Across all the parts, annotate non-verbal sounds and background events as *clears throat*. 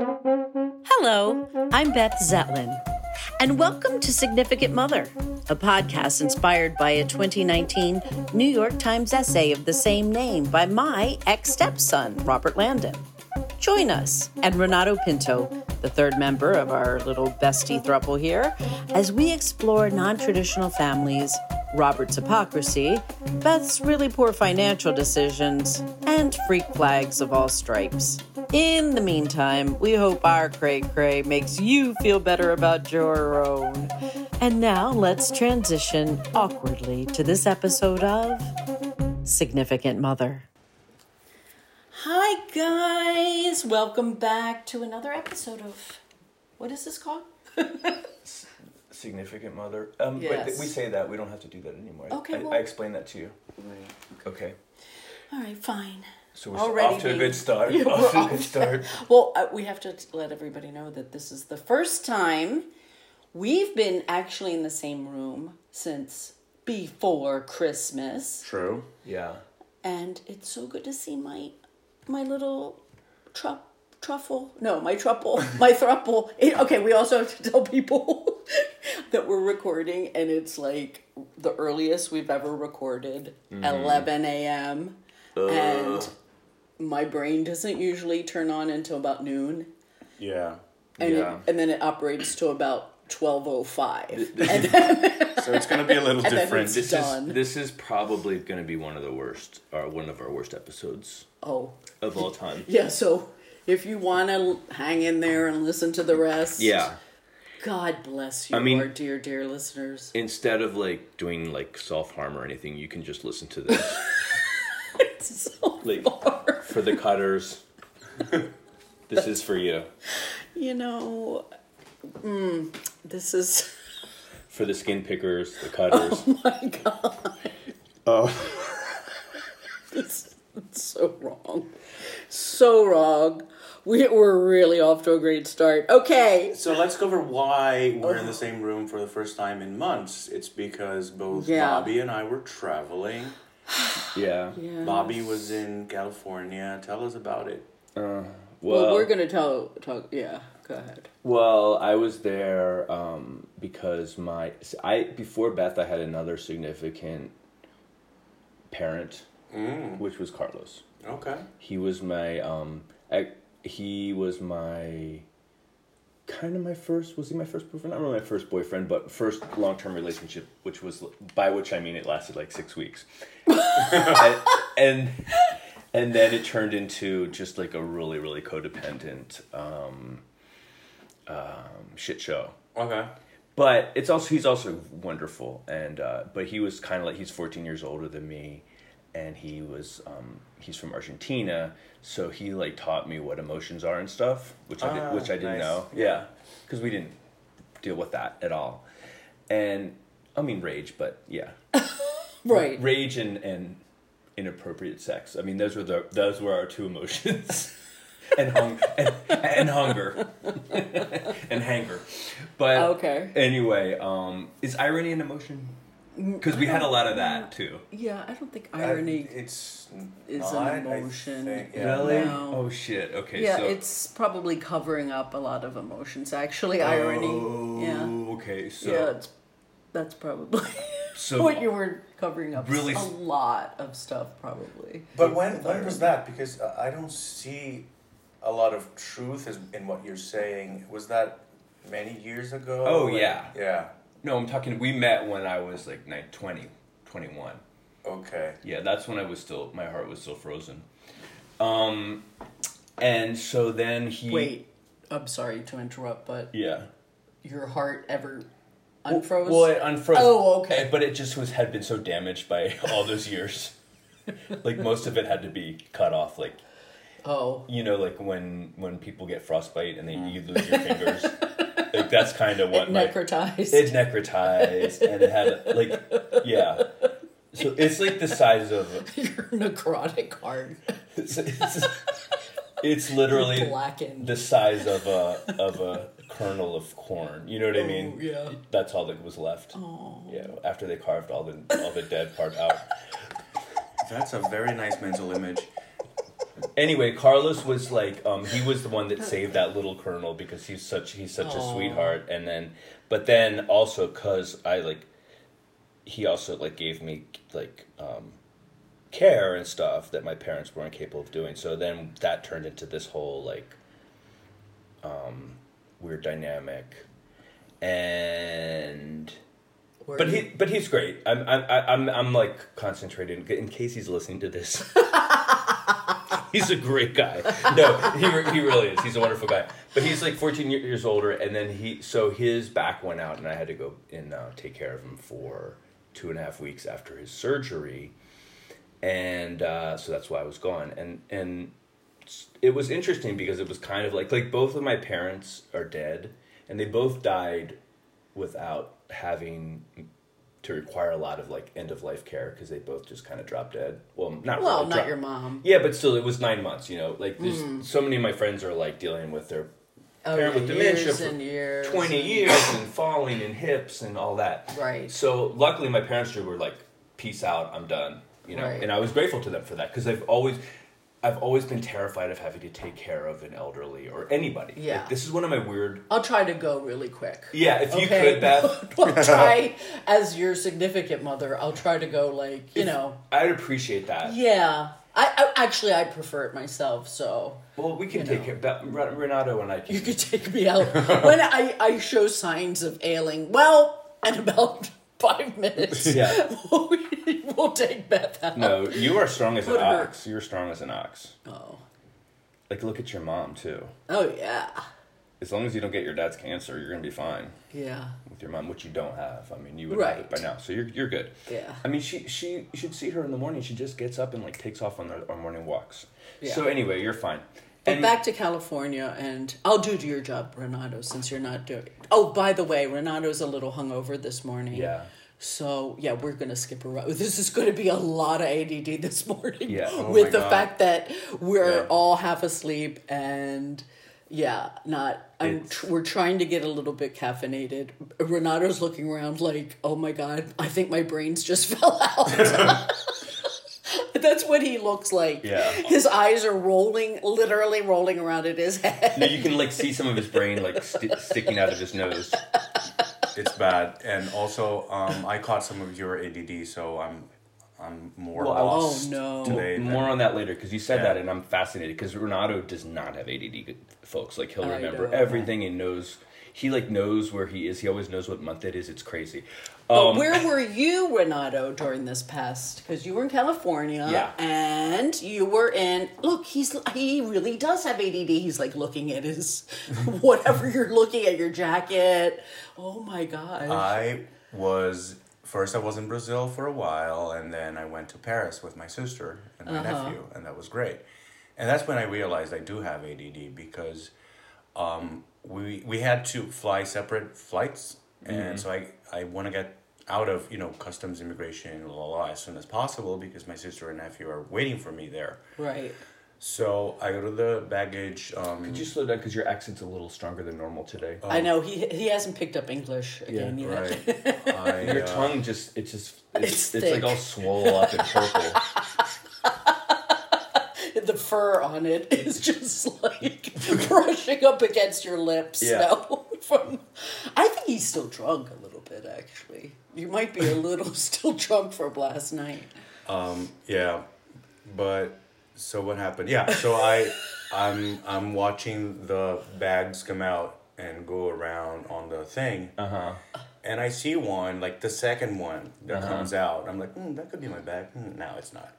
Hello, I'm Beth Zetlin, and welcome to Significant Mother, a podcast inspired by a 2019 New York Times essay of the same name by my ex stepson, Robert Landon. Join us and Renato Pinto, the third member of our little bestie thruple here, as we explore non traditional families, Robert's hypocrisy, Beth's really poor financial decisions, and freak flags of all stripes. In the meantime, we hope our cray cray makes you feel better about your own. And now let's transition awkwardly to this episode of Significant Mother. Hi, guys. Welcome back to another episode of what is this called? *laughs* Significant mother. Um, But Yes. th- we say that. We don't have to do that anymore. Okay, I, well- I explained that to you. Okay. All right, fine. So we're Already off to a good start. *laughs* Yeah, off to a good start. Well, uh, we have to let everybody know that this is the first time we've been actually in the same room since before Christmas, True. Yeah. and it's so good to see my my little tru- truffle. No, my truffle, *laughs* my thruple. It, okay, we also have to tell people *laughs* that we're recording, and it's like the earliest we've ever recorded, eleven a.m. and my brain doesn't usually turn on until about noon Yeah. and Yeah. it, and then it operates to about twelve oh five. *laughs* So it's going to be a little *laughs* different. This done. is this is probably going to be one of the worst, or one of our worst episodes Oh, of all time. yeah. So if you want to hang in there and listen to the rest, Yeah. God bless you, I mean- our dear, dear listeners. Instead of like doing like self harm or anything, you can just listen to this *laughs* It's so like far. For the cutters. this is for you. You know, mm, this is For the skin pickers, the cutters. *laughs* Oh my God. Oh. This is so wrong, so wrong. We were really off to a great start. Okay, So let's go over why we're in the same room for the first time in months. It's because both Yeah. Bobby and I were traveling. Yeah. *sighs* yeah. Bobby was in California. Tell us about it. Uh, Well, we're gonna tell talk. Yeah, go ahead. Well, I was there um, because my I before Beth, I had another significant parent, Mm, which was Carlos. okay. He was my um, I, he was my kind of my first was he my first boyfriend? Not really my first boyfriend, but first long term relationship, which was by which I mean it lasted like six weeks, and, *laughs* and and then it turned into just like a really really codependent um, um, shit show Okay. but it's also he's also wonderful and uh, but he was kind of like he's 14 years older than me and he was um, he's from argentina so he like taught me what emotions are and stuff which i Ah, did, which i didn't nice. know. Yeah. Because we didn't deal with that at all. And i mean rage but yeah. *laughs* Right. rage and and inappropriate sex. I mean those were the those were our two emotions. *laughs* And hung and, and hunger. *laughs* And hanger. But Okay. anyway um is irony an emotion because we had a lot of that too Yeah, I don't think irony. Uh, it's is not, an emotion. think, yeah. really No. oh shit okay yeah, so it's probably covering up a lot of emotions. Actually, irony. Yeah. oh, okay so yeah, it's that's probably *laughs* so what you were covering up. Really a s- lot of stuff, probably. But when when was that? Because uh, I don't see a lot of truth in what you're saying. Was that many years ago? Oh, And- yeah. Yeah. No i'm talking we met when i was like nine, 20 21 Okay. Yeah, that's when I was still my heart was still frozen. Um and so then he Wait, I'm sorry to interrupt, but Yeah. your heart ever unfroze? Well, it unfroze. Oh, okay. But it just was had been so damaged by *laughs* all those years. *laughs* like most of it had to be cut off like oh, you know like when when people get frostbite and then you lose your fingers. *laughs* like that's kind of what it my necrotized. it necrotized and it had like yeah. So it's like the size of *laughs* your necrotic heart it's, it's, it's literally blackened. the size of a of a kernel of corn. You know what I mean? Oh, yeah. That's all that was left. Oh. Yeah, after they carved all the all the dead part out. That's a very nice mental image. Anyway, Carlos was like, um, he was the one that saved that little kernel because he's such he's such a sweetheart. And then, but then also because I like, he also like gave me like um, care and stuff that my parents weren't capable of doing. So then that turned into this whole like um, weird dynamic, and but he but he's great. I'm I'm I'm I'm like concentrated in case he's listening to this. *laughs* he's a great guy. No, he he really is. He's a wonderful guy. But he's like 14 years older, and then he so his back went out, and I had to go and uh, take care of him for two and a half weeks after his surgery, and uh, so that's why I was gone. And and it was interesting because it was kind of like like both of my parents are dead, and they both died without having to require a lot of like end of life care because they both just kind of dropped dead. Well, not well, really, not your mom. Yeah, but still, it was nine months. You know, like there's hmm. so many of my friends are like dealing with their Oh, parent yeah, with dementia years for and years. twenty and- years and falling and hips and all that. Right. So luckily, my parents were like, "Peace out, I'm done." You know, Right. and I was grateful to them for that because I've always. I've always been terrified of having to take care of an elderly or anybody. Yeah. Like, this is one of my weird. I'll try to go really quick. Yeah, if you Okay. could, Beth, *laughs* I'll try as your significant mother. I'll try to go like you know. I'd appreciate that. Yeah, I, I actually I prefer it myself. So Well, we can take know. care. Beth, Renato and I can. you could take me out when I I show signs of ailing. Well, *laughs* in about five minutes, *laughs* Yeah. we'll, *laughs* we'll take Beth out. no, you are strong as an Put her- ox. You're strong as an ox. Oh, Like, look at your mom too. oh yeah, As long as you don't get your dad's cancer, you're gonna be fine yeah, with your mom, which you don't have. I mean, you would have it by now, so you're you're good. yeah. I mean, she she you should see her in the morning. She just gets up and like takes off on their, our morning walks. Yeah. So anyway, you're fine. And back to California, and I'll do your job, Renato, since you're not doing. Oh, by the way, Renato's a little hungover this morning. yeah, So yeah, we're gonna skip around. *laughs* This is gonna be a lot of ADD this morning. Yeah. Oh *laughs* with the God. fact that we're Yeah. all half asleep and yeah, not. I'm. Tr- we're trying to get a little bit caffeinated. Renato's looking around like, oh my god, I think my brains just *laughs* fell out. *laughs* That's what he looks like. Yeah. His eyes are rolling, literally rolling around in his head. no, you can like see some of his brain like sti sticking out of his nose. It's bad, and also um, I caught some of your ADD, so I'm I'm more Well, I lost Oh, no. today. than- More on that later because you said Yeah. that and I'm fascinated because Renato does not have ADD, folks. Like he'll remember everything and knows. He like knows where he is. He always knows what month it is. It's crazy. But Um, where were you, Renato, during this past? Because you were in California, Yeah. and you were in. Look, he's he really does have ADD. He's like looking at his *laughs* whatever you're looking at your jacket. Oh my gosh! I was first. I was in Brazil for a while, and then I went to Paris with my sister and my Uh-huh. nephew, and that was great. And that's when I realized I do have ADD because um, we we had to fly separate flights, and so I I want to get out of you know customs immigration la, la, la, as soon as possible because my sister and nephew are waiting for me there. right. So I go to the baggage. Um, Could you slow down because your accent's a little stronger than normal today. I know he he hasn't picked up English again yet. right. *laughs* I, Your uh, tongue just it's just It's it's, it's, like all swole up and purple. *laughs* *laughs* the fur on it *laughs* is just like *laughs* brushing up against your lips. Yeah. No, from I think he's still drunk a little bit. Actually, you might be a little still drunk from last night. Um. Yeah, but so what happened? Yeah, so I, I'm I'm watching the bags come out and go around on the thing, Uh huh. and I see one like the second one that Uh-huh. comes out. I'm like, hmm, that could be my bag. Hmm, no, it's not.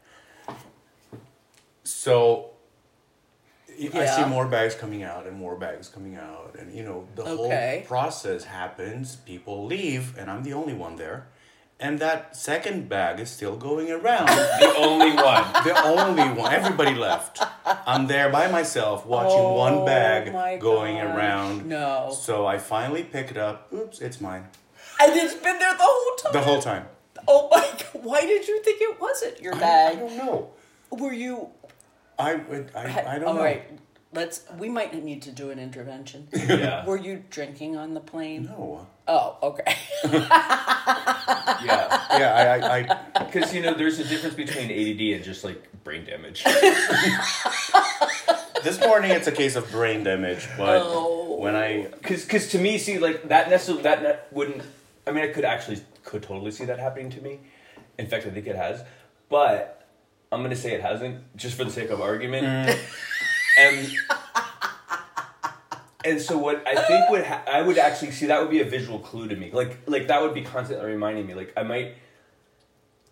So. I Yeah. see more bags coming out and more bags coming out, and you know the Okay. whole process happens. People leave, and I'm the only one there, and that second bag is still going around. *laughs* The only one. *laughs* the only one. Everybody left. I'm there by myself watching Oh one bag going gosh, around. no. So I finally pick it up. Oops, it's mine. And it's been there the whole time. The whole time. oh my god! *laughs* Why did you think it wasn't your I, I don't know. Were you? I would. I, I don't All know. right, let's. We might need to do an intervention. *laughs* Yeah. Were you drinking on the plane? No. Oh, okay. Yeah. Yeah, I, I, I *laughs* because you know there's a difference between ADD and just like brain damage. *laughs* This morning it's a case of brain damage, but Oh. when I Because because to me, see like that necessarily that ne- wouldn't. I mean, I could actually could totally see that happening to me. In fact, I think it has, but I'm gonna say it hasn't just for the sake of argument. Mm. *laughs* And and so what I think would ha- I would actually see that would be a visual clue to me. Like like that would be constantly reminding me. Like I might.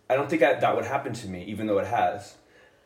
I don't think that, that would happen to me, even though it has.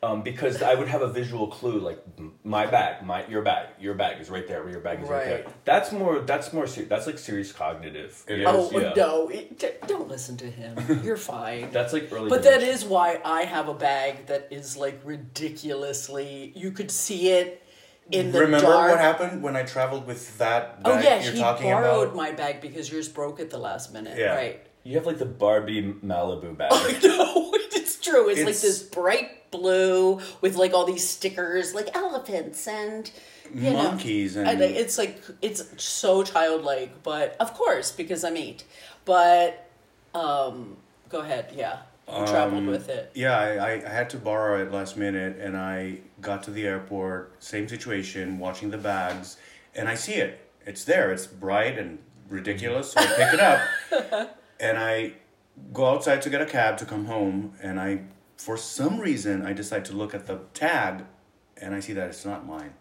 Um, because I would have a visual clue, like my bag, my your bag, your bag is right there, your bag is right, there. That's more. That's more. Ser- that's like serious cognitive. It you know? is. Oh Yeah. no! It, don't listen to him. *laughs* You're fine. That's like early. But that dementia. why I have a bag that is like ridiculously. You could see it in the remember dark. what happened when I traveled with that Oh yeah, you're he talking borrowed about. my bag because yours broke at the last minute. Yeah. Right. You have like the Barbie Malibu bag. *laughs* I know *laughs* it's true. It's, like this bright blue with like all these stickers, like elephants and you know. Monkeys and- I it's like it's so childlike, but of course because I'm eight. But um, go ahead. Yeah, you traveled with it. Yeah, I I had to borrow it last minute, and I got to the airport. Same situation, watching the bags, and I see it. It's there. It's bright and ridiculous. So I pick it up, *laughs* and I go outside to get a cab to come home. And I, for some reason, I decide to look at the tag, and I see that it's not mine.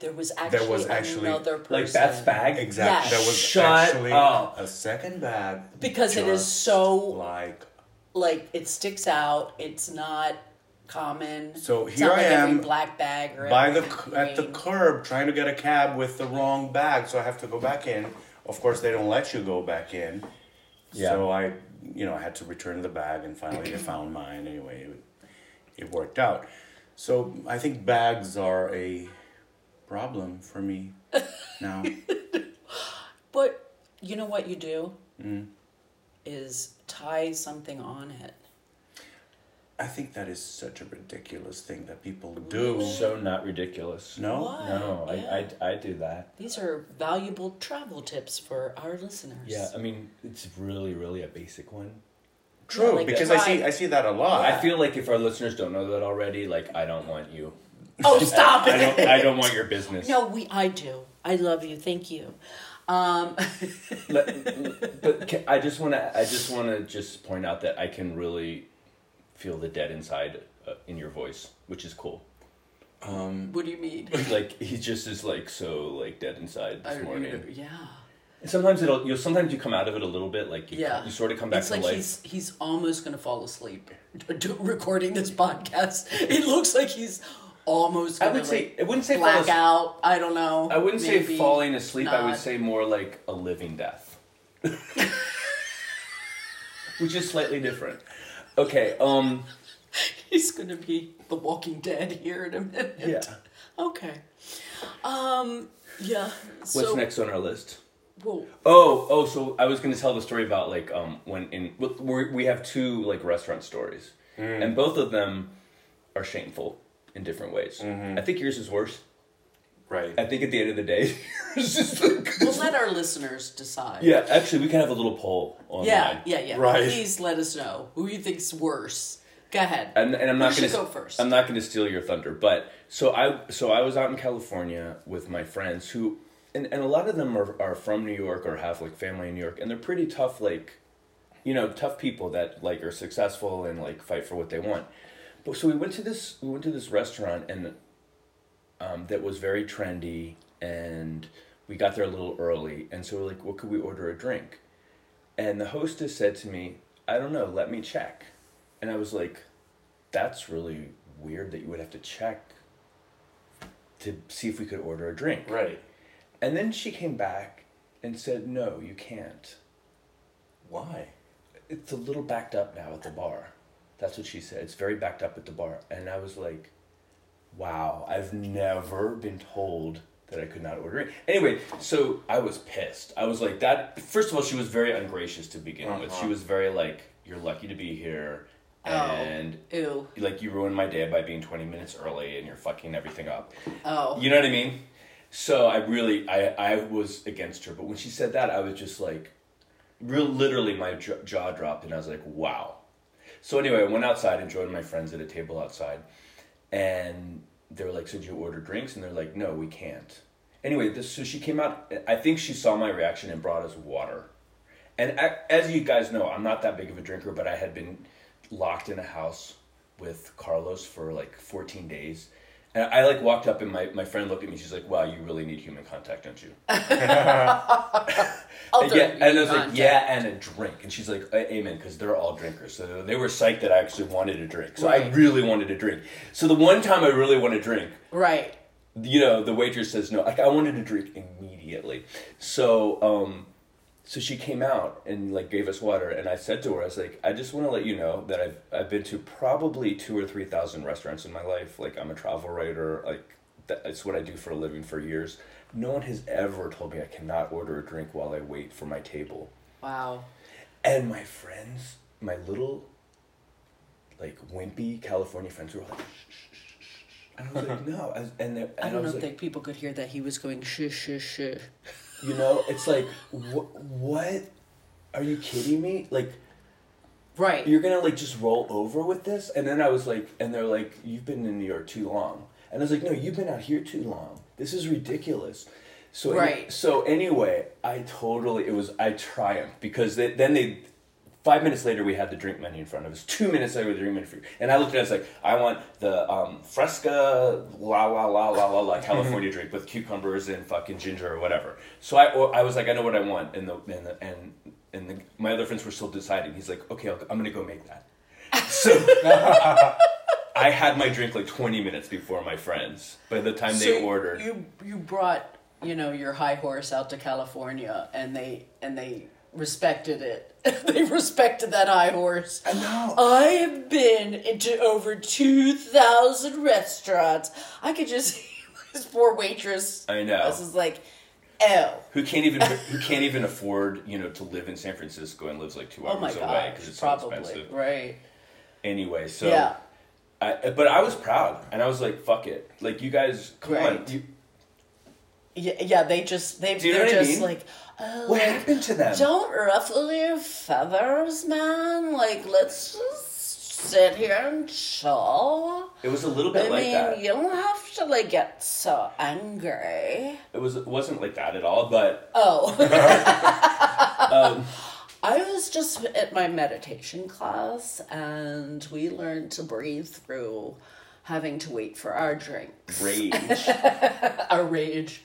There was actually, was actually- another person. like Beth's bag. Exactly. Yes. There was Shut actually up. a second bag because it is so like like it sticks out. It's not common. So It's here not I like every am black bag or by the every c- at the curb trying to get a cab with the wrong bag, so I have to go back in. Of course, they don't let you go back in. Yeah. So I, you know, I had to return the bag, and finally they found mine. Anyway, it, it worked out. So I think bags are a problem for me *laughs* now. But you know what you do Mm. is tie something on it. I think that is such a ridiculous thing that people do. So not ridiculous. No, What? No, Yeah. I, I I do that. These are valuable travel tips for our listeners. Yeah, I mean it's really really a basic one. true like because I see I see that a lot. I feel like if our listeners don't know that already, like I don't want you. Oh, stop I it! don't. I don't want your business. No, we. I do. I love you. Thank you. Um, *laughs* Let- but ca- I just want to. I just want to just point out that I can really feel the dead inside uh, in your voice, which is cool. what do you mean? *laughs* Like he just is like so like dead inside this I- morning. yeah. And sometimes it'll. You know, sometimes you come out of it a little bit. Like you, Yeah. you sort of come back It's to like life. he's he's almost gonna fall asleep *laughs* do, recording this podcast. It looks like he's almost I gonna would say. like I wouldn't say fall black asleep. out. I don't know. I wouldn't Maybe say falling asleep. I would say more like a living death, *laughs* which is slightly different. Okay. Um. *laughs* he's gonna be the Walking Dead here in a minute. Yeah. Okay. Um. Yeah. What's so, next on our list? Whoa. Oh, oh, so I was going to tell the story about like um when in we we have two like restaurant stories, and both of them are shameful in different ways. I think yours is worse. Right. I think at the end of the day, *laughs* yours like, We'll let our listeners decide. yeah. Actually, we can have a little poll online. Yeah. Yeah. Yeah. Right. Please let us know who you think's worse. Go ahead. And, and I'm not going to go first? I'm not going to steal your thunder, but so I so I was out in California with my friends who and, and a lot of them are, are from New York or have like family in New York and they're pretty tough like you know tough people that like are successful and like fight for what they want. But so we went to this we went to this restaurant and um, that was very trendy and we got there a little early and so we're like what could we order a drink and the hostess said to me i don't know let me check and i was like that's really weird that you would have to check to see if we could order a drink Right. and then she came back and said no you can't Why? it's a little backed up now at the bar. That's what she said. It's very backed up at the bar. And I was like, wow, I've never been told that I could not order it. Anyway, so I was pissed. I was like, that. First of all, she was very ungracious to begin with. She Uh-huh. was very like, you're lucky to be here. Oh. And Ew. like, you ruined my day by being 20 minutes early and you're fucking everything up. Oh. You know what I mean? So I really, I, I was against her. But when she said that, I was just like, real literally my jaw dropped and I was like, wow. So anyway, I went outside and joined my friends at a table outside, and they were like, "So did you order drinks?" And they're like, "No, we can't." Anyway, this, so she came out. I think she saw my reaction and brought us water. And as you guys know, I'm not that big of a drinker, but I had been locked in a house with Carlos for like 14 days. And I like walked up and my, my friend looked at me. She's like, "Wow, you really need human contact, don't you?" *laughs* And yeah, and I was like, "Yeah, and a drink." And she's like, "Amen," because they're all drinkers. So they were psyched that I actually wanted a drink. So I really wanted a drink. So the one time I really want to drink, Right. you know, the waitress says no. Like I wanted to drink immediately. So, um, so she came out and like gave us water, and I said to her, I was like, I just want to let you know that I've I've been to probably two or three thousand restaurants in my life. Like I'm a travel writer. Like that's what I do for a living for years. No one has ever told me I cannot order a drink while I wait for my table. Wow. And my friends, my little, like wimpy California friends were like, shh, shh, shh, shh, shh. and I was like, *laughs* no. I was- And, and I don't was know like, think people could hear that he was going shh shh shush. You know, it's like, wh- what? Are you kidding me? Like, Right. you're gonna like just roll over with this? And then I was like, and they're like, you've been in New York too long. And I was like, no, you've been out here too long. This is ridiculous. So Right. So anyway, I totally it was I triumphed because they, then they. Five minutes later, we had the drink menu in front of us. Two minutes later, the drink menu, for- and I looked at it. I was like, "I want the um, Fresca la la la la la la *laughs* California drink with cucumbers and fucking ginger or whatever." So I, I was like, "I know what I want," and the and the, and and the, my other friends were still deciding. He's like, "Okay, I'll, I'm gonna go make that." So *laughs* I had my drink like 20 minutes before my friends. By the time they ordered, You you brought you know your high horse out to California, and they and they respected it. *laughs* they respected that high horse. I know. I have been into over two thousand restaurants. I could just *laughs* see this poor waitress. I know. This is like, oh. who can't even who can't even afford you know to live in San Francisco and lives like two oh hours Oh away because it's so expensive. right. Anyway, so yeah. I, but I was proud and I was like, "Fuck it!" Like you guys, come on. You, Yeah, yeah, they just they they're what I just mean? like, oh, what like, happened to them? don't ruffle your feathers, man. Like, let's just sit here and chill. It was a little I bit like mean, that. you don't have to like get so angry. It was it wasn't like that at all. But Oh, *laughs* um, I was just at my meditation class, and we learned to breathe through having to wait for our drinks, rage. *laughs* our rage.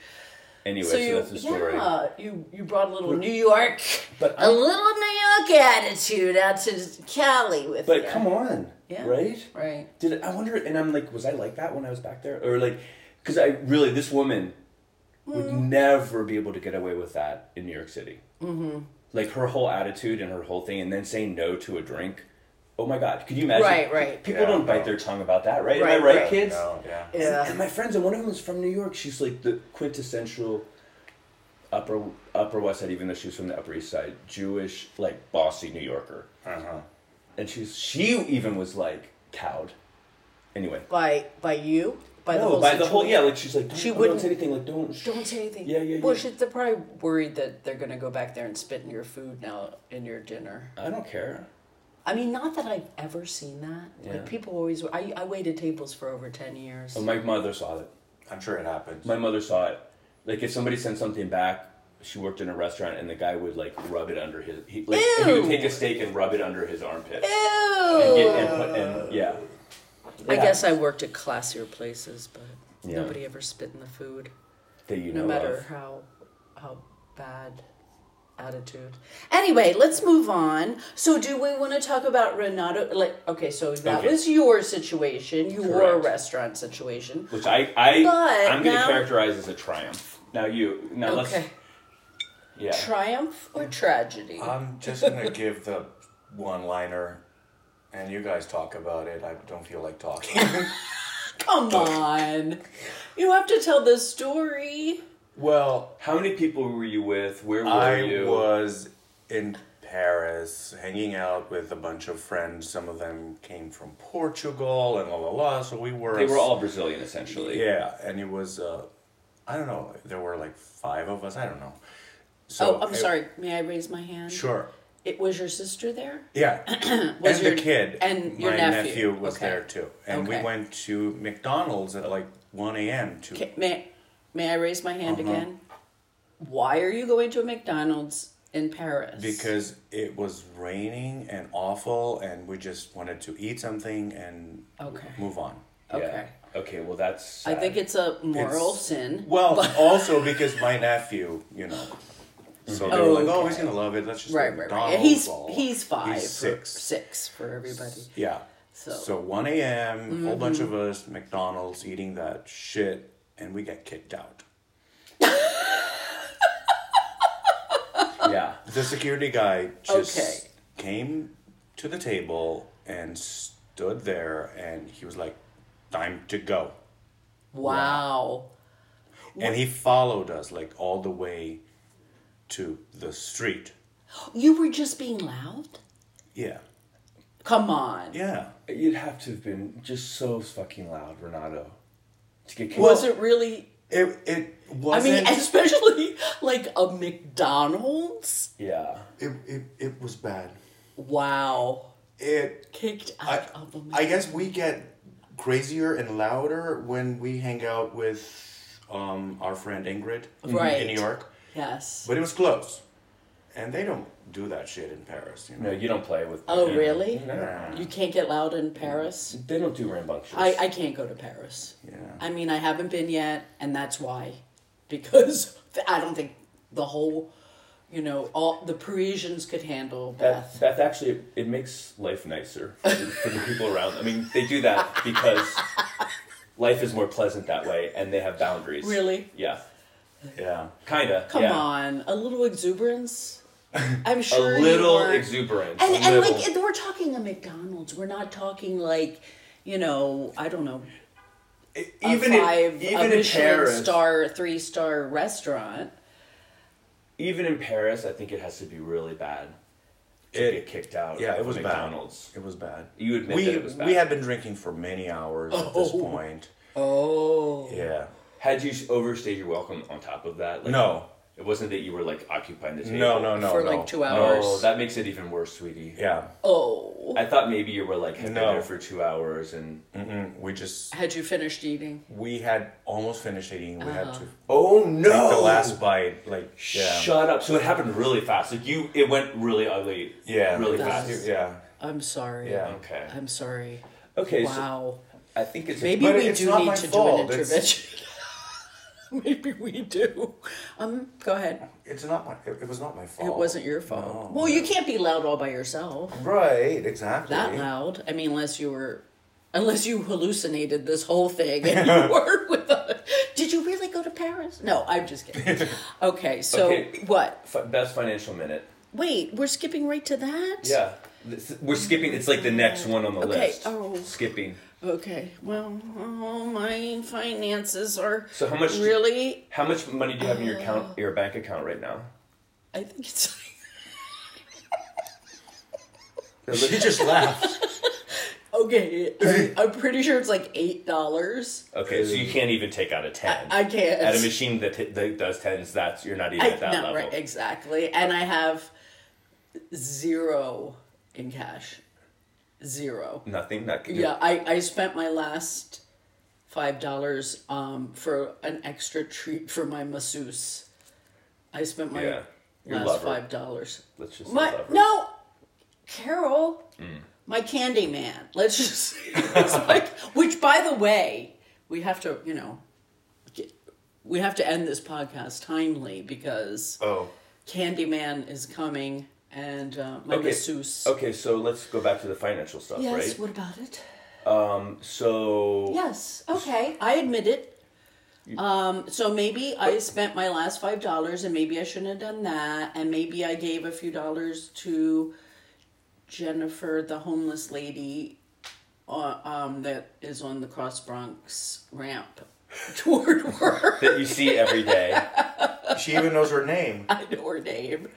Anyway, So so, you, that's the story. yeah, you you brought a little New York, But a I'm- little New York attitude out to Cali with But you. come on, Yeah. right? right? Did I wonder? And I'm like, was I like that when I was back there, or like, because I really this woman would Mm. never be able to get away with that in New York City. Mm-hmm. Like her whole attitude and her whole thing, and then saying no to a drink. Oh my God! Could you imagine? Right, right. People Yeah, don't bite no. their tongue about that, right? Right, Am I right, right. kids? No, yeah. Yeah. And my friends, and one of them is from New York. She's like the quintessential upper Upper West Side, even though she was from the Upper East Side, Jewish, like bossy New Yorker. Uh huh. And she's she even was like cowed. Anyway, By by you? By the whole by the whole yeah, like she's like don't, She don't wouldn't- say anything, like don't. Don't say anything. Yeah, yeah, Well, she's, they're probably worried that they're gonna go back there and spit in your food now in your dinner. I don't care. I mean, not that I've ever seen that. Yeah. Like people always. I I waited tables for over ten years. Oh, my mother saw it. I'm sure it happens. My mother saw it. Like if somebody sent something back, she worked in a restaurant, and the guy would like rub it under his. He, like, he would take a steak and rub it under his armpit. Ew. And get and put and yeah. I It guess I worked at classier places, but Yeah. nobody ever spit in the food, that you no know matter of. how how bad attitude. Anyway, let's move on. So, do we want to talk about Renato? Like, okay, so that Okay. was your situation, your Correct. restaurant situation. which I I But I'm gonna characterize as a triumph. Now you now let's Okay, yeah. triumph or tragedy? I'm just gonna *laughs* give the one liner, and you guys talk about it. I don't feel like talking. *laughs* Come on, you have to tell the story. Well, How many people were you with? Where were I you? I was in Paris hanging out with a bunch of friends. Some of them came from Portugal and la la la. So we were. They were all Brazilian essentially. Yeah, and it was. Uh, I don't know. There were like five of us. I don't know. So oh, I'm it- sorry. May I raise my hand? Sure. It was your sister there? Yeah, *clears throat* Was and your- the kid and your my nephew. was Okay. there too, and we went to McDonald's at like one a.m. to. Okay, may, may I raise my hand Uh-huh. again? Why are you going to a McDonald's in Paris? Because it was raining and awful, and we just wanted to eat something and Okay. move on. Okay. Yeah. Okay. Well, that's. I think it's a moral It's- sin. Well, *laughs* also because my nephew, you know, so they were like, "Oh, he's gonna love it. Let's just Right, right, right. He's blah, blah, blah." he's five. He's for- six. six for everybody. Yeah. So- Mm-hmm. So, 1 a.m., whole bunch of us, McDonald's, eating that shit, and we get kicked out. *laughs* Yeah. The security guy just Okay. came to the table and stood there, and he was like, "Time to go." Wow. And he followed us like all the way to the street. You were just being loud? Yeah. Come on. Yeah. You'd have to have been just so fucking loud, Renato, to get kicked. Was it really? It it I wasn't. I mean, especially like a McDonald's? Yeah. it, it it was bad. Wow. It Kicked I, out of a I guess we get crazier and louder when we hang out with um, our friend Ingrid Right. in New York. Yes. But it was close. And they don't do that shit in Paris. You know? No, you don't play with. Oh, really? Nah. You can't get loud in Paris? They don't do rambunctious. I, I can't go to Paris. Yeah. I mean, I haven't been yet, and that's why. Because *laughs* I don't think the whole, you know, all the Parisians could handle That, Beth. that actually it makes life nicer for the, for the people around. I mean, they do that because life is more pleasant that way, and they have boundaries. Really? Yeah. Yeah. Kinda. Come yeah. on, a little exuberance. *laughs* I'm A sure. you little weren't- exuberance. And, and little. like we're talking a McDonald's. We're not talking like, you know, I don't know, a even five, in, a even in Michelin Paris, star, three star restaurant. even in Paris, I think it has to be really bad to It- get kicked out. Yeah, it was McDonald's. bad. It was bad. You admit we, that it was bad. We had been drinking for many hours at this Oh. point. Oh. Yeah. Had you overstayed your welcome on top of that? Like, No. It wasn't that you were like occupying the table. No, no, no. For no. like two hours. Oh, that makes it even worse, sweetie. Yeah. Oh. I thought maybe you were like had been No. there for two hours and. Mm-mm. We just, Had you finished eating? we had almost finished eating. We had Uh-huh. to Oh no! take the last bite. Like, yeah. Shut up! So it happened really fast. Like you, it went really ugly. Yeah. Really That's- fast. Yeah. I'm sorry. Yeah. Okay. I'm sorry. Okay. So Wow. I think it's Maybe But we it's do not need to fault. do an It's- intervention. *laughs* Maybe we do. Um, go ahead. It's not my, it, it was not my fault. It wasn't your fault. No. well, you can't be loud all by yourself. Right, exactly. That loud. I mean, unless you were, unless you hallucinated this whole thing and you *laughs* were with a. Did you really go to Paris? No, I'm just kidding. *laughs* Okay, so Okay. what? Fi- best financial minute. Wait, we're skipping right to that. Yeah. We're skipping. It's like the next one on the Okay, list. oh. Skipping. Okay. Well, all my finances are. So how much- Really? How much money do you have in your account, uh, your bank account right now? I think it's. he just laughed. *laughs* Okay, I- I'm pretty sure it's like eight dollars. Okay, so you can't even take out a ten. I can't. At a machine that, t- that does tens, that's you're not even I, at that no, level. right, exactly. And I have zero in cash. Zero. Nothing. Not, Yeah, I, I spent my last five dollars um for an extra treat for my masseuse. I spent my Yeah, last lover. five dollars. Let's just My no, Carol, Mm. my candy man. Let's just *laughs* it's like which by the way, we have to you know, get, we have to end this podcast timely because Oh. Candyman is coming and uh, my Okay. masseuse. Okay, so let's go back to the financial stuff, Yes. right? What about it? Um. So. Yes. Okay. I admit it. Um, so maybe I spent my last five dollars, and maybe I shouldn't have done that, and maybe I gave a few dollars to Jennifer, the homeless lady, uh, um, that is on the Cross Bronx ramp *laughs* toward work. That you see every day. *laughs* She even knows her name. I know her name.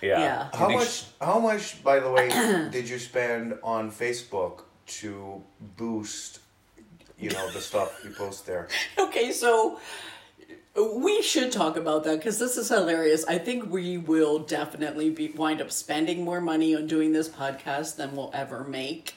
Yeah. Yeah. How think much? How much, by the way, *coughs* did you spend on Facebook to boost, you know, the stuff you post there? *laughs* Okay, so We should talk about that because this is hilarious. I think we will definitely be wind up spending more money on doing this podcast than we'll ever make.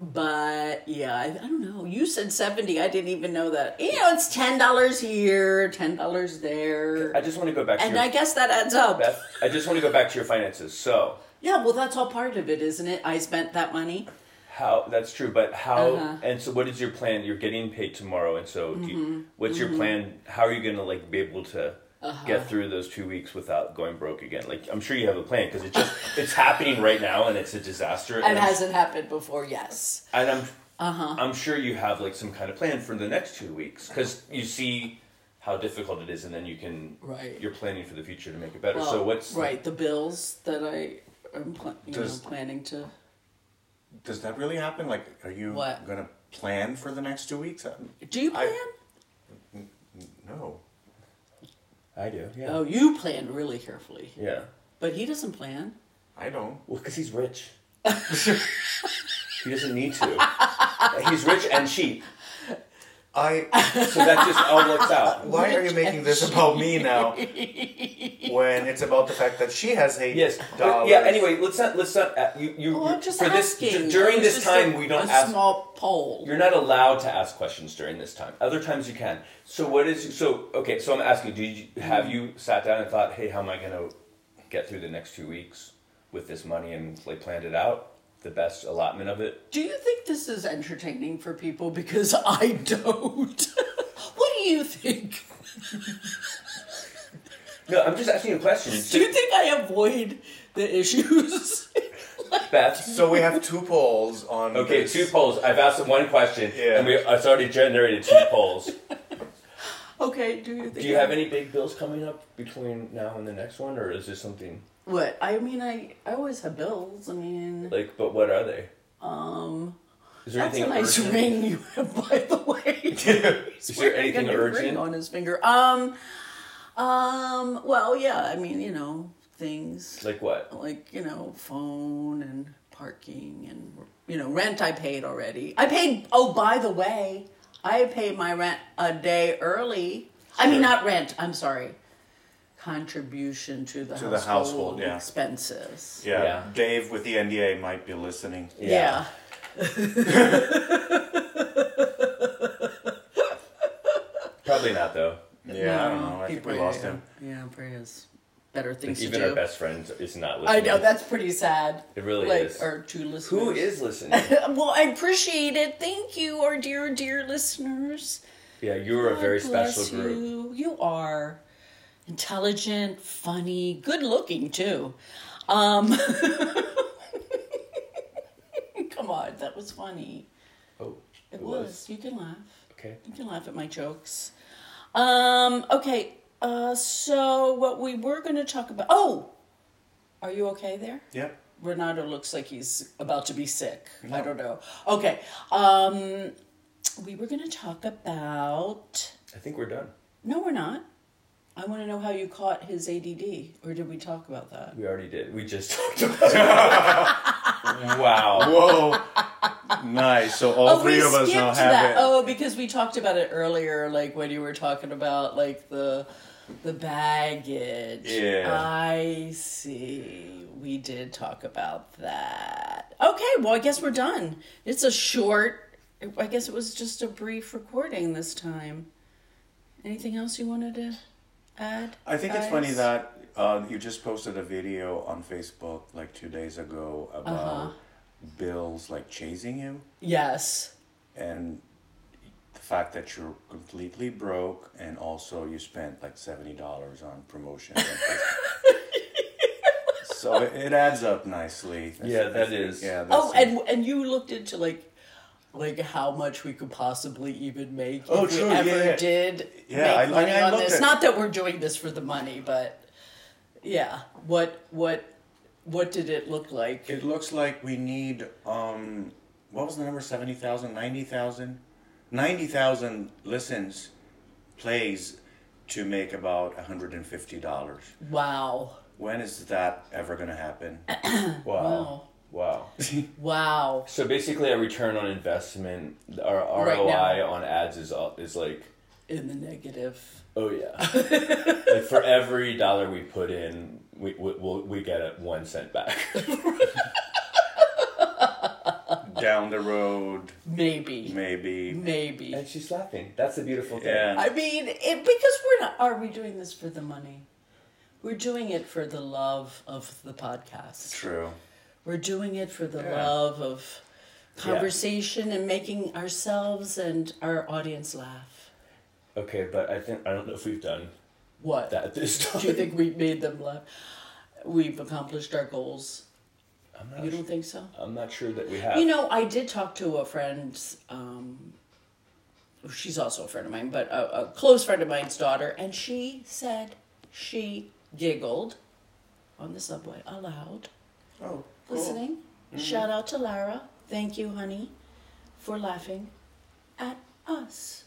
But yeah, I, I don't know. You said seventy. I didn't even know that. You know, it's ten dollars here, ten dollars there, I just want to go back to and your, I guess that adds up. Beth, I just want to go back to your finances. So Yeah, well, that's all part of it, isn't it? I spent that money. how that's true, but how Uh-huh. and so what is your plan? You're getting paid tomorrow, and so do Mm-hmm. you, what's your plan? How are you going to like be able to Uh-huh. get through those two weeks without going broke again? Like I'm sure you have a plan because it just it's happening right now and it's a disaster. It I'm- hasn't happened before, yes. and I'm Uh-huh. I'm sure you have like some kind of plan for the next two weeks because you see how difficult it is, and then you can Right. You're planning for the future to make it better. Well, so what's right the bills that I am pl- you Does- know planning to? Does that really happen? Like, are you What? gonna plan for the next two weeks? Do you I- plan? No. I do? Yeah. Oh, you plan really carefully, Yeah. but he doesn't plan. I don't. Well, because he's rich. *laughs* he doesn't need to. He's rich and cheap, I. so that just all works out. *laughs* Why are you making this about me now? when it's about the fact that she has eight Yes. dollars. yeah. Anyway, let's not. Let's not. uh, You. You. Oh, I'm just for this d- during It this just time, a- we don't a ask. small poll. You're not allowed to ask questions during this time. Other times you can. So what is so okay? So I'm asking, did you have you sat down and thought, hey, how am I going to get through the next two weeks with this money and like planned it out? The best allotment of it. Do you think this is entertaining for people? Because I don't. *laughs* what do you think? No, I'm just asking a question. Do you think I avoid the issues? *laughs* Beth? So we have two polls on. Okay, this. two polls. I've asked one question, Yeah. and we it's already generated two polls. *laughs* okay, do you think? Do you have any big bills coming up between now and the next one, or is this something What? I mean, I I always have bills. I mean, like? But what are they? um, Is there that's a anything nice urgent? ring you have, by the way. *laughs* Is there *laughs* anything a ring urgent? on his finger? Um, um. Well, yeah. I mean, you know, things Like what? like you know, phone and parking and you know, rent. I paid already. I paid. Oh, by the way, I paid my rent a day early. I mean, Sure. not rent. I'm sorry. Contribution to the To the household, household, yeah. expenses. Yeah, Yeah. Dave with the NDA might be listening. Yeah. *laughs* Probably not though. Yeah, I don't know. I he think we probably- lost him. Yeah, probably has better Like, things even to our best friend is not listening. I know that's pretty sad. It really like, is. Our two listeners. Who is listening? *laughs* Well, I appreciate it. Thank you, our dear, dear listeners. Yeah, you're a very bless special group. You. you are intelligent, funny, good looking too. Um, *laughs* come on, that was funny. Oh, It, was. You can laugh. Okay. You can laugh at my jokes. Um, okay, uh, so what we were going to talk about. Oh! Are you okay there? Yep. Renato looks like he's about to be sick. I don't know. Okay. Um, we were going to talk about. I think we're done. No, we're not. I want to know how you caught his ADD, or did we talk about that? We already did. We just *laughs* talked about it. *laughs* wow. Whoa. nice. So all oh, three we of us skipped now have that. it. Oh, because we talked about it earlier, like when you were talking about like the the baggage. Yeah. I see. We did talk about that. Okay, well, I guess we're done. It's a short. I guess it was just a brief recording this time. Anything else you wanted to add? I think it's funny that uh, you just posted a video on Facebook like two days ago about Uh-huh. bills like chasing you Yes. and the fact that you're completely broke and also you spent like seventy dollars on promotion. *laughs* so it, it adds up nicely. Yeah, that is. Yeah. That's Oh, and and you looked into like like how much we could possibly even make Oh, if true, we ever yeah, yeah. did Yeah, make I- money I on this. at- Not that we're doing this for the money, but yeah. What what what did it look like? It looks like we need um what was the number 70,000 90,000 90,000 listens plays to make about $150. Wow. When is that ever going to happen? *clears throat* Wow. Wow. Wow. *laughs* Wow. So basically, a return on investment, our Right ROI now. on ads is up, is like in the negative. Oh yeah. *laughs* like for every dollar we put in, we we we'll, we get it one cent back. *laughs* Down the road, Maybe. maybe. Maybe. and she's laughing. That's the beautiful thing. Yeah. I mean, it, because we're not. Are we doing this for the money? We're doing it for the love of the podcast. True. We're doing it for the Yeah. love of conversation and making ourselves and our audience laugh. Okay, but I think I don't know if we've done What? that this time. Do you think we've made them laugh? We've accomplished our goals. I'm not. You don't think so? I'm not sure that we have. You know, I did talk to a friend. Um, she's also a friend of mine, but a, a close friend of mine's daughter, and she said she giggled on the subway aloud, Oh, listening. Shout out to Lara. Thank you, honey, for laughing at us.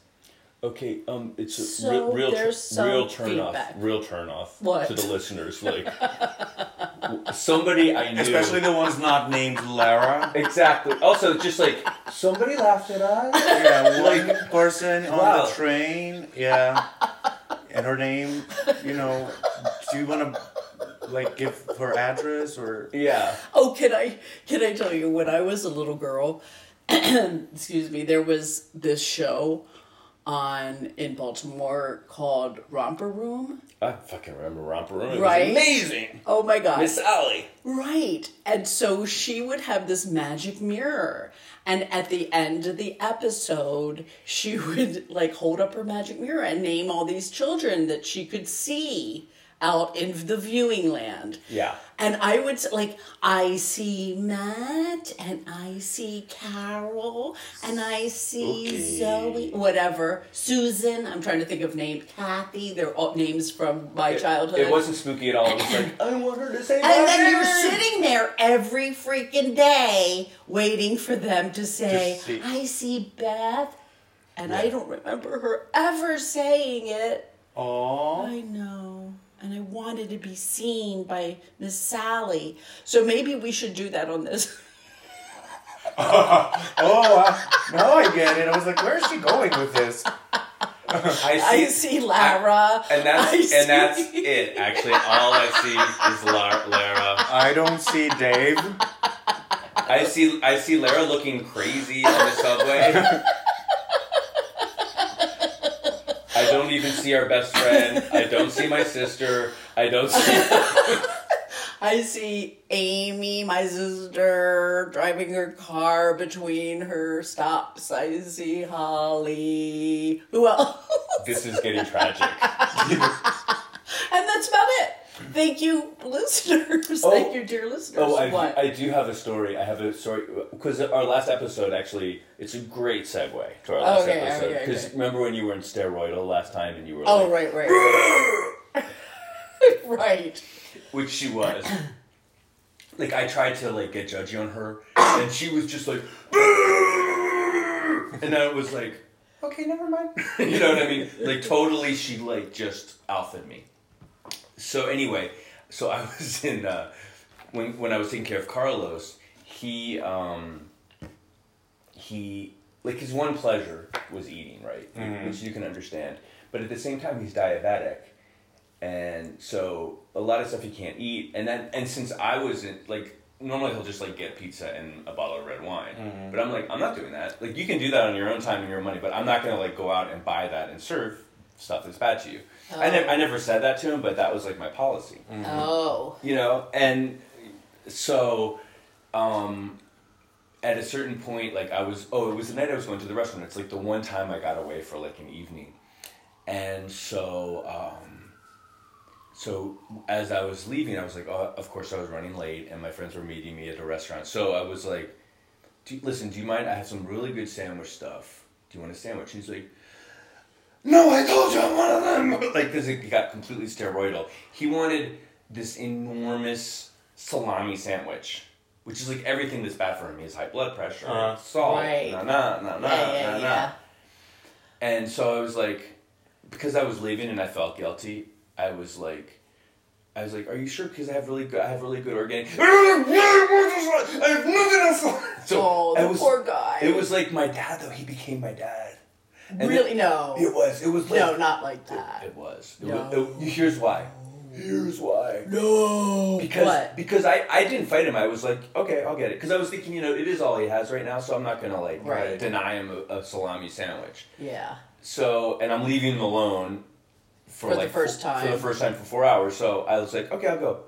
Okay, um, it's a So real, real, there's tur- some real turn feedback. off, real turn off What? to the listeners. Like *laughs* somebody I knew, Especially the ones not named Lara. exactly. Also, just like somebody laughed at us. Yeah, one person on Wow. the train. Yeah, and her name. You know, do you want to like give her address or? Yeah. Oh, can I can I tell you when I was a little girl, *clears throat* excuse me, there was this show on in Baltimore called Romper Room. I fucking remember Romper Room. It Right? was amazing. Oh my god. Miss Sally. Right. And so she would have this magic mirror. And at the end of the episode, she *laughs* would like hold up her magic mirror and name all these children that she could see out in the viewing land. Yeah. And I would like, I see Matt, and I see Carol, and I see Okay. Zoe, whatever, Susan. I'm trying to think of names. Kathy. They're all names from my childhood. It wasn't spooky at all. It was like *laughs* I want her to say And then you're sitting there every freaking day waiting for them to say, see. I see Beth. And I don't remember her ever saying it. Oh. I know. And I wanted to be seen by Miss Sally. So maybe we should do that on this. *laughs* *laughs* Oh, uh, now I get it. I was like, where is she going with this? *laughs* I I see, see Lara. and that's I see- and that's it. Actually, all I see is Lara. Lara. I don't see Dave. I see I see Lara looking crazy on the subway. I don't even see our best friend. I don't see my sister. I don't see. *laughs* I see Amy, my sister, driving her car between her stops. I see Holly. Who else? This is getting tragic. *laughs* And that's about it. Thank you, listeners. Oh. Thank you, dear listeners. Oh, I? I do have a story. I have a story because our last episode actually it's a great segue to our last Okay, episode. Because okay. remember when you were in steroidal last time and you were oh, like, right, right. *laughs* right. which she was. like I tried to like get judgy on her, and she was just like, *laughs* and then it was like, okay, never mind. *laughs* you know what I mean? Like totally, she like just alphaed me. So anyway, so I *laughs* was in uh, when when I was taking care of Carlos, he um he like his one pleasure was eating, right? Which you can understand. But at the same time, he's diabetic. And so a lot of stuff he can't eat. And then and since i wasn't like normally he'll just like get pizza and a bottle of red wine. But i'm like i'm not doing that. Like you can do that on your own time and your own money but i'm not gonna like go out and buy that and serve stuff that's bad to you. I, ne- I never said that to him but that was like my policy. Oh. you know and so um at a certain point like i was oh it was the night i was going to the restaurant. It's like the one time i got away for like an evening. And so um so as i was leaving i was like oh of course i was running late and my friends were meeting me at a restaurant. So i was like do you, listen do you mind? I have some really good sandwich stuff. Do you want a sandwich? He's like no, I told you I'm one of them. *laughs* Like, because it got completely steroidal. He wanted this enormous salami sandwich, which is like everything that's bad for him. He has high blood pressure, Uh-huh. salt, Right. na na na na Yeah, yeah, na yeah. And so I was like, because I was leaving and I felt guilty. I was like, I was like, "Are you sure? Because I have really good, I have really good organic. I have nothing else." So Oh, I the was, poor guy. It was like my dad, though. He became my dad. And really? No. It was. It was like no, not like that. It was. It No. was it- here's why. Here's why. No. Because What? because I, I didn't fight him. I was like, okay, I'll get it. Because I was thinking, you know, it is all he has right now, so I'm not gonna like Right. deny him a, a salami sandwich. Yeah. So and I'm leaving him alone for, For the like first fo- for the first time for four hours. So I was like, okay, I'll go.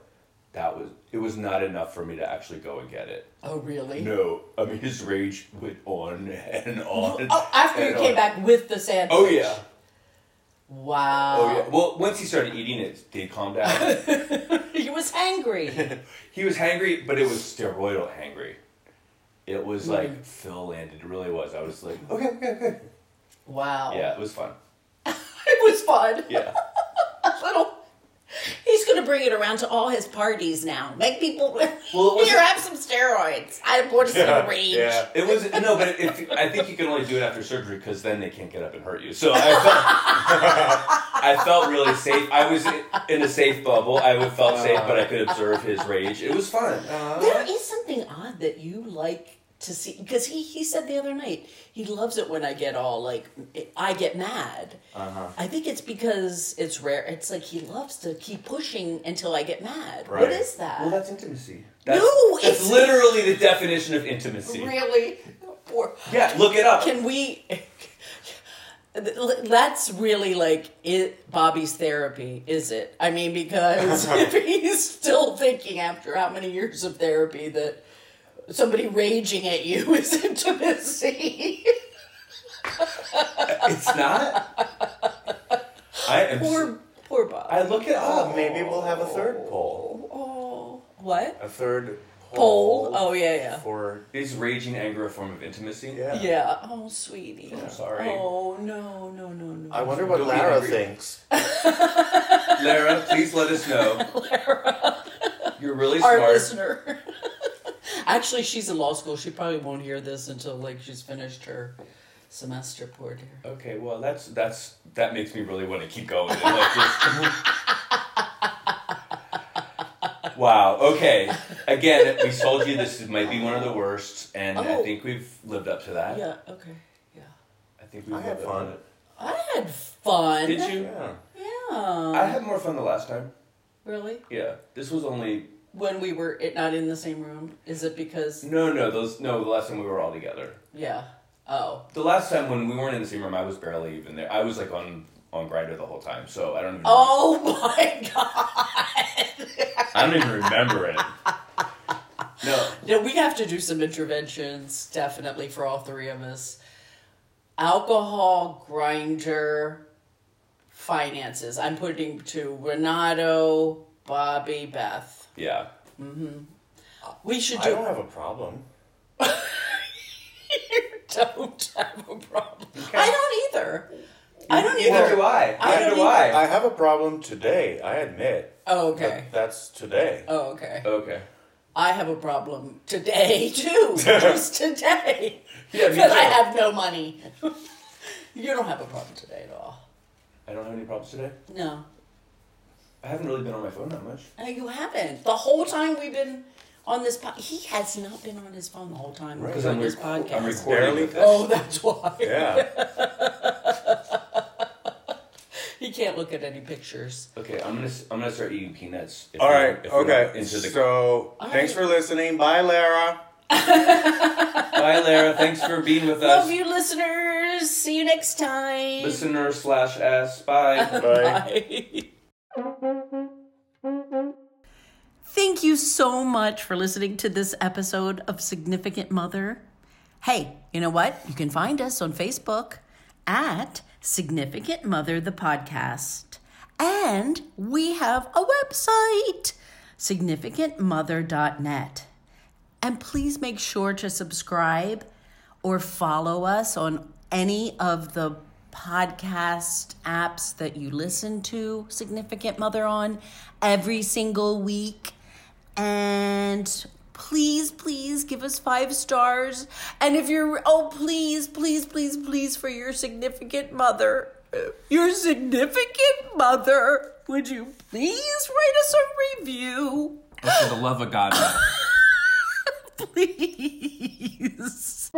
That was it. Was not enough for me to actually go and get it. Oh, really? No, I mean his rage went on *laughs* and on. Oh, after you came on. back with the sandwich. Oh yeah. Wow. Oh yeah. Well, once he started eating it, it did calm down. *laughs* he was hangry. *laughs* he was hangry, but it was steroidal hangry. It was Mm-hmm. like Phil landed. It really was. I was like, okay, okay, okay. Wow. Yeah, it was fun. It was fun. Yeah. Little. He's gonna bring it around to all his parties now. Make people Well, was- *laughs* here have some steroids. I want to see the rage. Yeah, it was no, but if I think you can only do it after surgery because then they can't get up and hurt you. So I felt, *laughs* I felt really safe. I was in a safe bubble. I felt safe, but I could observe his rage. It was fun. Uh-huh. There is something odd that you like to see because he he said the other night he loves it when I get all like I get mad. Uh-huh. I think it's because it's rare. It's like he loves to keep pushing until I get mad. What Right. is that? Well, that's intimacy. That's, No, that's it's- literally the definition of intimacy. really? Poor. Yeah, look it up. Can we? *laughs* That's really like it, Bobby's therapy, is it? I mean, because if *laughs* *laughs* he's still thinking after how many years of therapy that somebody raging at you *laughs* is intimacy. It's not. I am. poor, poor Bob. I look it up. Oh, maybe we'll have a third oh. poll. oh, what? A third poll. Oh yeah, yeah, For Is raging anger a form of intimacy? yeah. yeah. Oh, sweetie. I'm sorry. Oh no, no, no, no. I wonder what Don't Lara thinks. Lara, please let us know. *laughs* Lara. You're really smart. Our smart. listener. Actually, she's in law school. She probably won't hear this until like she's finished her semester. Poor dear. Okay, well that's that's that makes me really want to keep going. and, like, just- *laughs* wow. Okay. Again, we told you this might be one of the worst, and I Oh. think we've lived up to that. Yeah. Okay. Yeah. I think we I had fun. I had fun. Did you? Yeah. Yeah. I had more fun the last time. really? Yeah. This was only When we were it not in the same room? Is it because? no, no. Those no. The last time we were all together. Yeah. Oh. The last time when we weren't in the same room, I was barely even there. I was like on on Grindr the whole time, so I don't even. Oh *laughs* my god. I don't even remember it. No. No, we have to do some interventions definitely for all three of us. Alcohol, Grindr, finances. I'm putting to Renato, Bobby, Beth. Yeah. Mm-hmm. We should I do. don't have a problem. *laughs* you don't have a problem. I don't either. I don't Neither either. do I. I Neither don't do I. I have a problem today. I admit. Oh, okay. But that's today. Oh, okay. Okay. I have a problem today *laughs* too. Just today. *laughs* Yeah, Because I have no money. you don't have a problem today at all. I don't have any problems today. No. I haven't really been on my phone that much. No, you haven't. The whole time we've been on this pod, he has not been on his phone the whole time Right. Because doing I'm, this rec- podcast. I'm recording Barely. with this. oh, that's why. Yeah. *laughs* He can't look at any pictures. Okay, I'm gonna s- I'm gonna start eating peanuts. If All if Okay. don't Into the So All thanks right. for listening. Bye, Lara. *laughs* bye, Lara. Thanks for being with us, Love you, listeners. See you next time. listener slash ass. Bye. Bye. Bye. So much for listening to this episode of Significant Mother. Hey, you know what? You can find us on Facebook at Significant Mother the Podcast. And we have a website, significantmother.net. And please make sure to subscribe or follow us on any of the podcast apps that you listen to Significant Mother on every single week. And please, please give us five stars. And if you're, oh, please, please, please, please, for your significant mother, your significant mother, would you please write us a review? For the love of God. *laughs* Please.